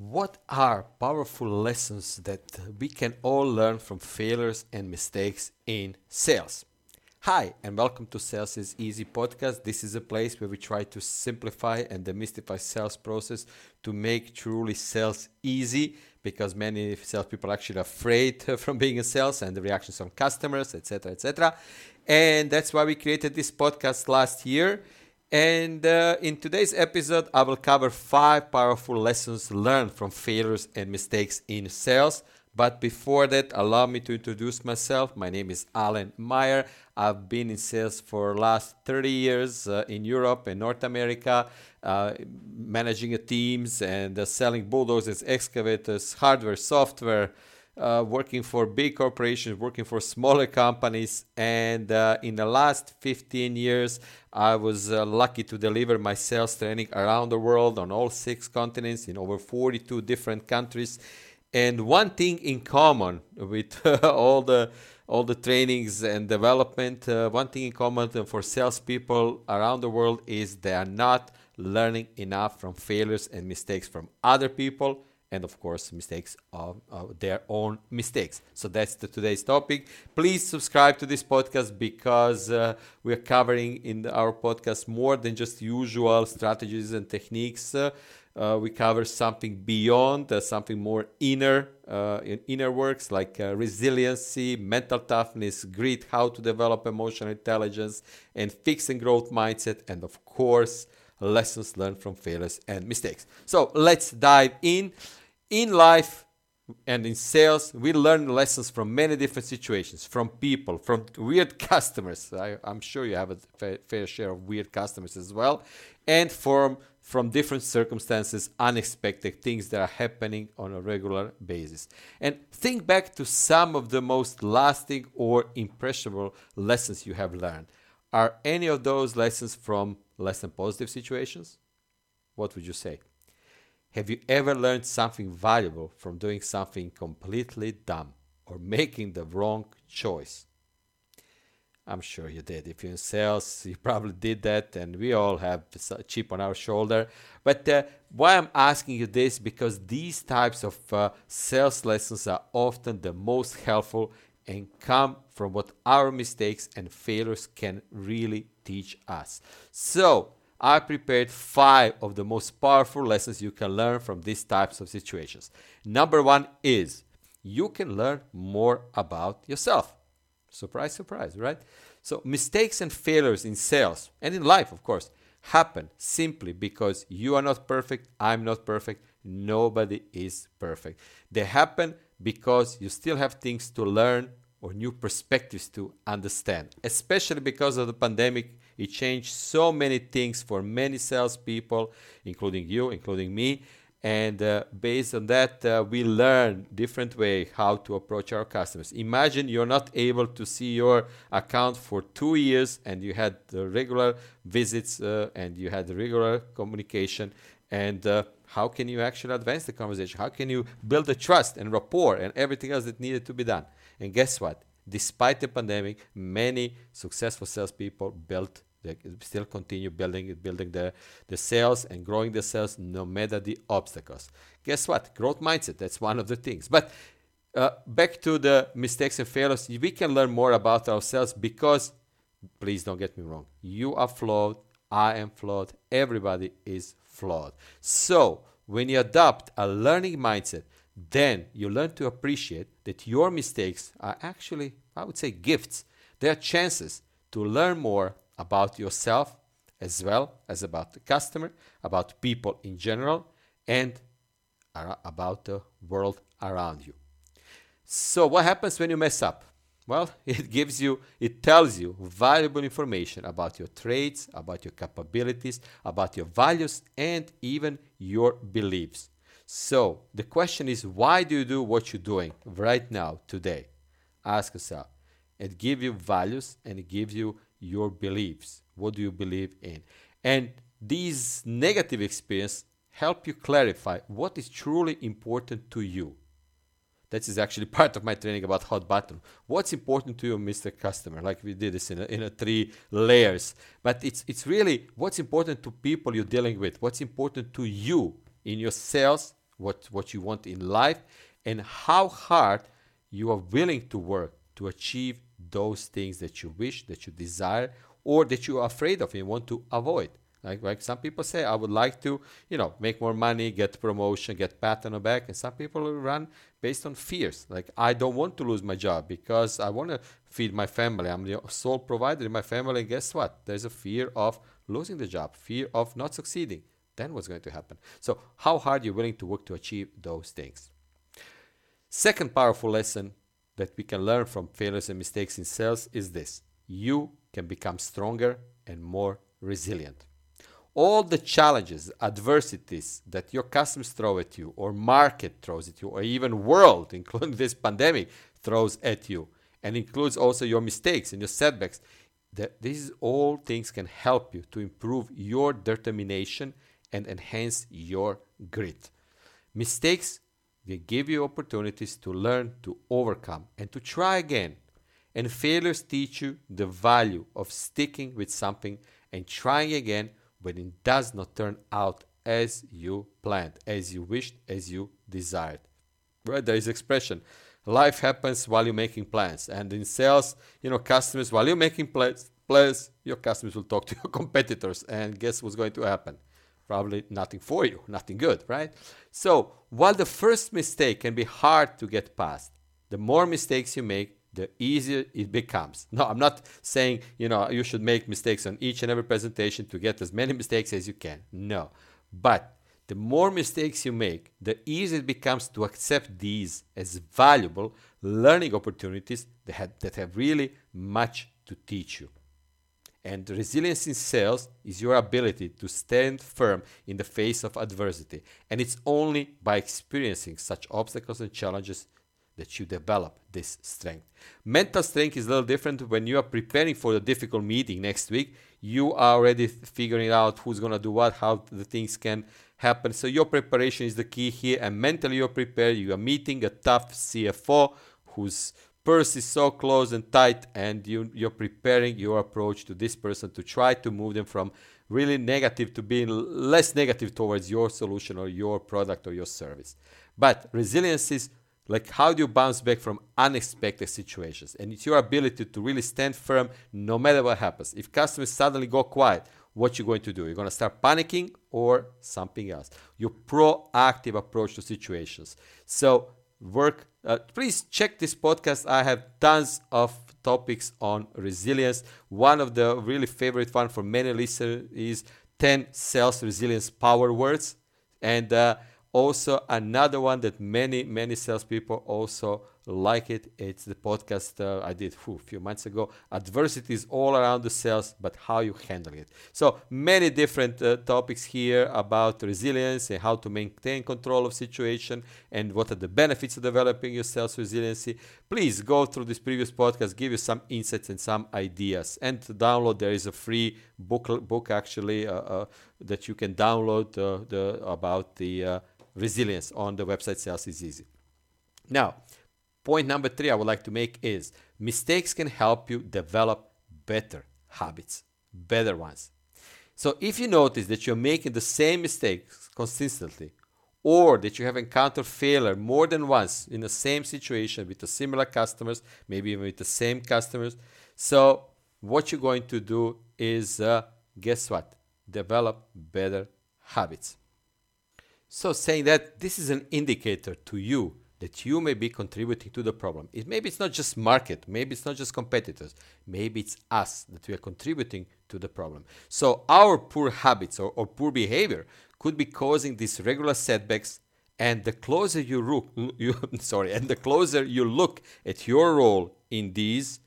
What are powerful lessons that we can all learn from failures and mistakes in sales? Hi, and welcome to Sales is Easy podcast. This is a place where we try to simplify and demystify sales process to make truly sales easy because many salespeople are actually afraid from being in sales and the reactions from customers, etc., etc. And that's why we created this podcast last year. And uh, in today's episode, I will cover five powerful lessons learned from failures and mistakes in sales. But before that, allow me to introduce myself. My name is Alan Meyer. I've been in sales for last 30 years uh, in Europe and North America, uh, managing teams and uh, selling bulldozers, excavators, hardware, software, uh, working for big corporations, working for smaller companies. And uh, in the last 15 years, I was uh, lucky to deliver my sales training around the world on all six continents in over 42 different countries. And one thing in common with all the all the trainings and development, uh, one thing in common for salespeople around the world is they are not learning enough from failures and mistakes from other people and of course mistakes of, of, their own mistakes. So that's the today's topic. Please subscribe to this podcast because uh, we are covering in our podcast more than just usual strategies and techniques. Uh, uh, we cover something beyond uh, something more inner uh, in inner works like uh, resiliency mental toughness grit how to develop emotional intelligence and fixing growth mindset and of course lessons learned from failures and mistakes. So let's dive in in life and in sales, we learn lessons from many different situations, from people, from weird customers. I, am sure you have a fair, share of weird customers as well, and from from different circumstances, unexpected things that are happening on a regular basis. And think back to some of the most lasting or impressionable lessons you have learned. Are any of those lessons from less than positive situations? What would you say? Have you ever learned something valuable from doing something completely dumb or making the wrong choice? I'm sure you did. If you're in sales, you probably did that, and we all have a chip on our shoulder. But uh, why I'm asking you this because these types of uh, sales lessons are often the most helpful and come from what our mistakes and failures can really teach us. So, I prepared five of the most powerful lessons you can learn from these types of situations. Number one is you can learn more about yourself. Surprise, surprise, right? So, mistakes and failures in sales and in life, of course, happen simply because you are not perfect, I'm not perfect, nobody is perfect. They happen because you still have things to learn or new perspectives to understand, especially because of the pandemic it changed so many things for many salespeople, including you, including me. And uh, based on that, uh, we learn different way how to approach our customers. Imagine you're not able to see your account for two years, and you had the regular visits uh, and you had regular communication. And uh, how can you actually advance the conversation? How can you build the trust and rapport and everything else that needed to be done? And guess what? Despite the pandemic, many successful salespeople built they still continue building building the, the sales and growing the sales no matter the obstacles. Guess what? Growth mindset, that's one of the things. But uh, back to the mistakes and failures, we can learn more about ourselves because, please don't get me wrong, you are flawed, I am flawed, everybody is flawed. So, when you adopt a learning mindset, then you learn to appreciate that your mistakes are actually, I would say, gifts. They are chances to learn more about yourself as well as about the customer, about people in general, and about the world around you. So, what happens when you mess up? Well, it gives you, it tells you valuable information about your traits, about your capabilities, about your values, and even your beliefs. So, the question is why do you do what you're doing right now, today? Ask yourself. It gives you values and it gives you your beliefs. What do you believe in? And these negative experiences help you clarify what is truly important to you. That is actually part of my training about hot button. What's important to you, Mr. Customer? Like we did this in a, in a three layers. But it's it's really what's important to people you're dealing with. What's important to you in your sales, what what you want in life, and how hard you are willing to work to achieve those things that you wish, that you desire, or that you are afraid of and want to avoid. Like, like some people say, I would like to, you know, make more money, get promotion, get pat on the back. And some people run based on fears. Like, I don't want to lose my job because I want to feed my family. I'm the sole provider in my family. And guess what? There's a fear of losing the job, fear of not succeeding. Then what's going to happen? So, how hard you're willing to work to achieve those things? Second powerful lesson that we can learn from failures and mistakes in sales is this you can become stronger and more resilient all the challenges, adversities that your customers throw at you, or market throws at you, or even world, including this pandemic, throws at you, and includes also your mistakes and your setbacks, that these all things can help you to improve your determination and enhance your grit. Mistakes they give you opportunities to learn, to overcome, and to try again. And failures teach you the value of sticking with something and trying again when it does not turn out as you planned, as you wished, as you desired. Right? There is expression. Life happens while you're making plans. And in sales, you know, customers, while you're making plans, plans, your customers will talk to your competitors. And guess what's going to happen? Probably nothing for you, nothing good, right? So while the first mistake can be hard to get past, the more mistakes you make, the easier it becomes. No, I'm not saying, you know, you should make mistakes on each and every presentation to get as many mistakes as you can. No. But the more mistakes you make, the easier it becomes to accept these as valuable learning opportunities that have, that have really much to teach you. And resilience in sales is your ability to stand firm in the face of adversity. And it's only by experiencing such obstacles and challenges that you develop this strength. Mental strength is a little different when you are preparing for the difficult meeting next week. You are already figuring out who's going to do what, how the things can happen. So your preparation is the key here, and mentally you're prepared. You are meeting a tough CFO whose purse is so close and tight, and you, you're preparing your approach to this person to try to move them from really negative to being less negative towards your solution or your product or your service. But resilience is like how do you bounce back from unexpected situations? And it's your ability to really stand firm no matter what happens. If customers suddenly go quiet what you're going to do? You're going to start panicking or something else. Your proactive approach to situations. So work uh, please check this podcast. I have tons of topics on resilience. One of the really favorite one for many listeners is 10 sales resilience power words. And uh, also, another one that many, many salespeople also like it. It's the podcast uh, I did a few months ago. Adversity is all around the sales, but how you handle it. So many different uh, topics here about resilience and how to maintain control of situation and what are the benefits of developing your sales resiliency. Please go through this previous podcast, give you some insights and some ideas. And download, there is a free book book actually uh, uh that you can download uh, the about the uh, resilience on the website sales is easy. Now, point number three I would like to make is mistakes can help you develop better habits, better ones. So if you notice that you're making the same mistakes consistently, or that you have encountered failure more than once in the same situation with the similar customers, maybe even with the same customers, so what you're going to do is uh, guess what? Develop better habits. So, saying that this is an indicator to you that you may be contributing to the problem. It maybe it's not just market, maybe it's not just competitors, maybe it's us that we are contributing to the problem. So our poor habits or, or poor behavior could be causing these regular setbacks. And the closer you look, you, sorry, and the closer you look at your role in these,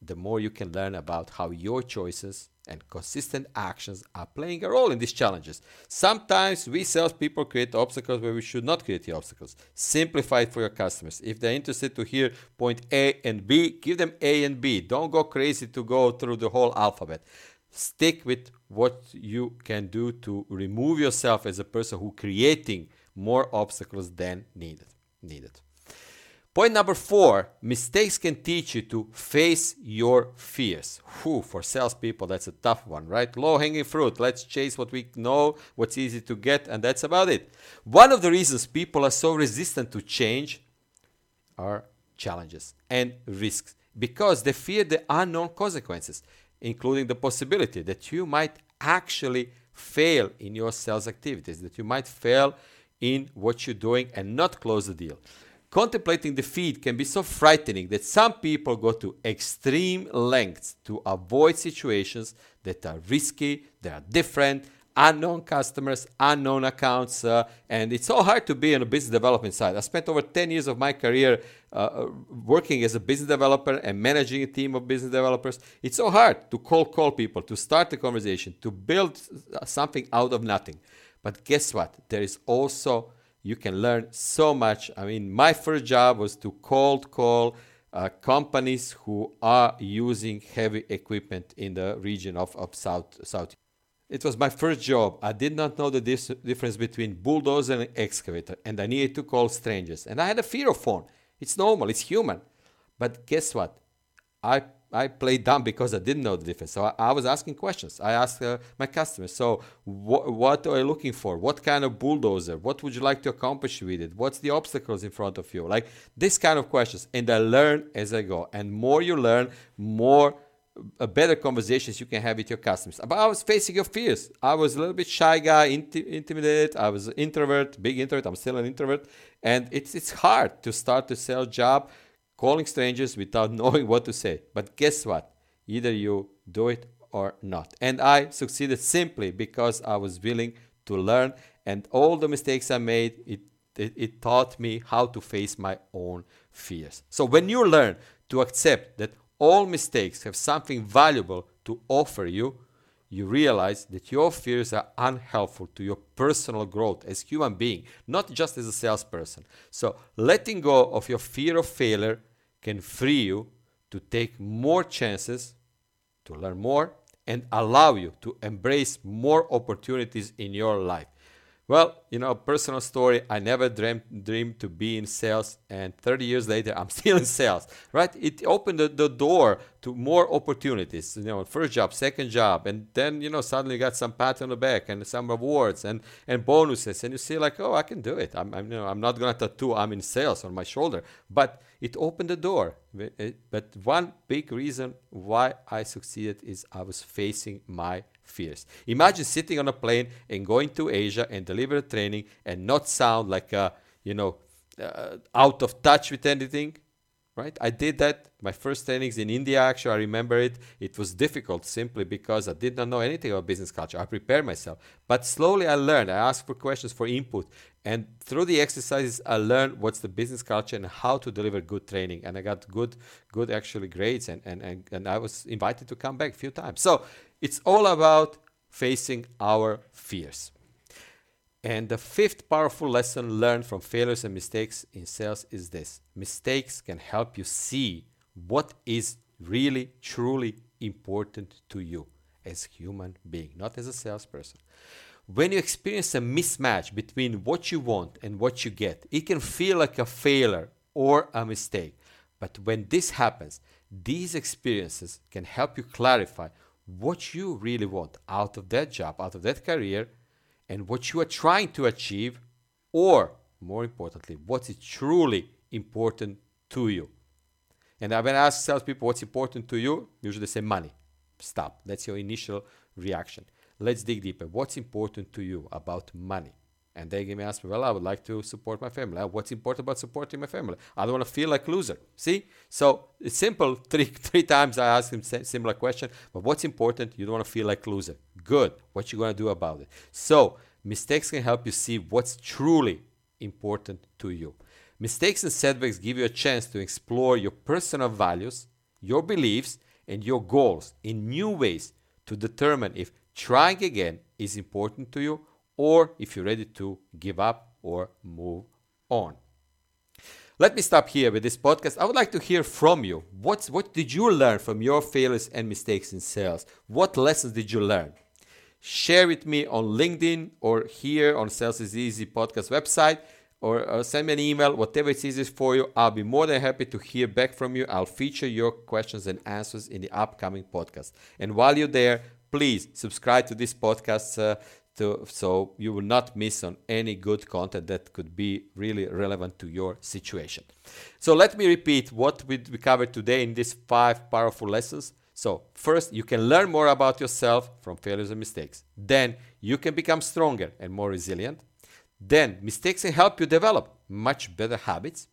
the more you can learn about how your choices and consistent actions are playing a role in these challenges. Sometimes we salespeople create obstacles where we should not create the obstacles. Simplify for your customers. If they're interested to hear point A and B, give them A and B. Don't go crazy to go through the whole alphabet. Stick with what you can do to remove yourself as a person who creating more obstacles than needed. needed. Point number four mistakes can teach you to face your fears. Whew, for salespeople, that's a tough one, right? Low hanging fruit. Let's chase what we know, what's easy to get, and that's about it. One of the reasons people are so resistant to change are challenges and risks because they fear the unknown consequences, including the possibility that you might actually fail in your sales activities, that you might fail in what you're doing and not close the deal. Contemplating defeat can be so frightening that some people go to extreme lengths to avoid situations that are risky, they are different, unknown customers, unknown accounts, uh, and it's so hard to be on a business development side. I spent over 10 years of my career uh, uh, working as a business developer and managing a team of business developers. It's so hard to call call people, to start a conversation, to build something out of nothing. But guess what? There is also you can learn so much. I mean, my first job was to cold call uh, companies who are using heavy equipment in the region of, of South South. It was my first job. I did not know the dis- difference between bulldozer and excavator, and I needed to call strangers. And I had a fear of phone. It's normal. It's human. But guess what? I I played dumb because I didn't know the difference. So I, I was asking questions. I asked uh, my customers, so wh- what are you looking for? What kind of bulldozer? What would you like to accomplish with it? What's the obstacles in front of you? Like this kind of questions. And I learn as I go. And more you learn, more uh, better conversations you can have with your customers. But I was facing your fears. I was a little bit shy guy, inti- intimidated. I was introvert, big introvert. I'm still an introvert. And it's, it's hard to start to sell job calling strangers without knowing what to say. But guess what? Either you do it or not. And I succeeded simply because I was willing to learn, and all the mistakes I made, it, it, it taught me how to face my own fears. So when you learn to accept that all mistakes have something valuable to offer you, you realize that your fears are unhelpful to your personal growth as human being, not just as a salesperson. So letting go of your fear of failure can free you to take more chances, to learn more, and allow you to embrace more opportunities in your life. Well, you know, personal story. I never dreamed dreamed to be in sales, and 30 years later, I'm still in sales. Right? It opened the, the door to more opportunities. You know, first job, second job, and then you know suddenly you got some pat on the back and some rewards and and bonuses, and you see like, oh, I can do it. I'm, I'm you know I'm not gonna tattoo I'm in sales on my shoulder, but it opened the door. But one big reason why I succeeded is I was facing my fears. Imagine sitting on a plane and going to Asia and deliver training and not sound like a, you know, uh, out of touch with anything, right? I did that. My first trainings in India, actually, I remember it. It was difficult simply because I did not know anything about business culture. I prepared myself, but slowly I learned. I asked for questions for input, and through the exercises, I learned what's the business culture and how to deliver good training. And I got good, good actually grades, and and and, and I was invited to come back a few times. So it's all about facing our fears. And the fifth powerful lesson learned from failures and mistakes in sales is this mistakes can help you see what is really, truly important to you as a human being, not as a salesperson. When you experience a mismatch between what you want and what you get, it can feel like a failure or a mistake. But when this happens, these experiences can help you clarify what you really want out of that job, out of that career, and what you are trying to achieve, or more importantly, what is truly important to you. And when I ask salespeople what's important to you, usually they say money. Stop. That's your initial reaction. Let's dig deeper. What's important to you about money? And they give me me, well, I would like to support my family. What's important about supporting my family? I don't want to feel like loser. See? So it's simple. Three three times I ask him similar question. But what's important? You don't want to feel like loser. Good. What you gonna do about it? So mistakes can help you see what's truly important to you. Mistakes and setbacks give you a chance to explore your personal values, your beliefs, and your goals in new ways to determine if trying again is important to you or if you're ready to give up or move on. Let me stop here with this podcast. I would like to hear from you. What's, what did you learn from your failures and mistakes in sales? What lessons did you learn? Share with me on LinkedIn or here on Sales is Easy podcast website or, or send me an email, whatever it's easiest for you. I'll be more than happy to hear back from you. I'll feature your questions and answers in the upcoming podcast. And while you're there, please subscribe to this podcast uh, to, so you will not miss on any good content that could be really relevant to your situation. So let me repeat what we covered today in these five powerful lessons. So first, you can learn more about yourself from failures and mistakes. Then you can become stronger and more resilient. Then mistakes can help you develop much better habits.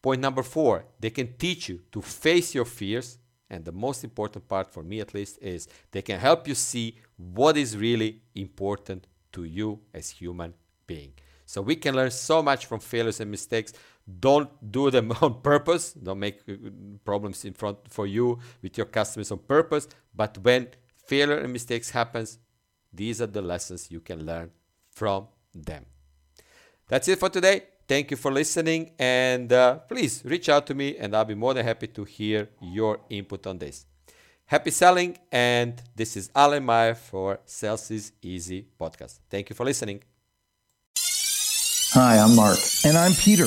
Point number four, they can teach you to face your fears. And the most important part for me, at least, is they can help you see what is really important to you as human being. So we can learn so much from failures and mistakes. Don't do them on purpose. Don't make uh, problems in front for you with your customers on purpose. But when failure and mistakes happens, these are the lessons you can learn from them. That's it for today. Thank you for listening, and uh, please reach out to me, and I'll be more than happy to hear your input on this. Happy selling, and this is Alan Meyer for Sales is Easy podcast. Thank you for listening. Hi, I'm Mark. And I'm Peter.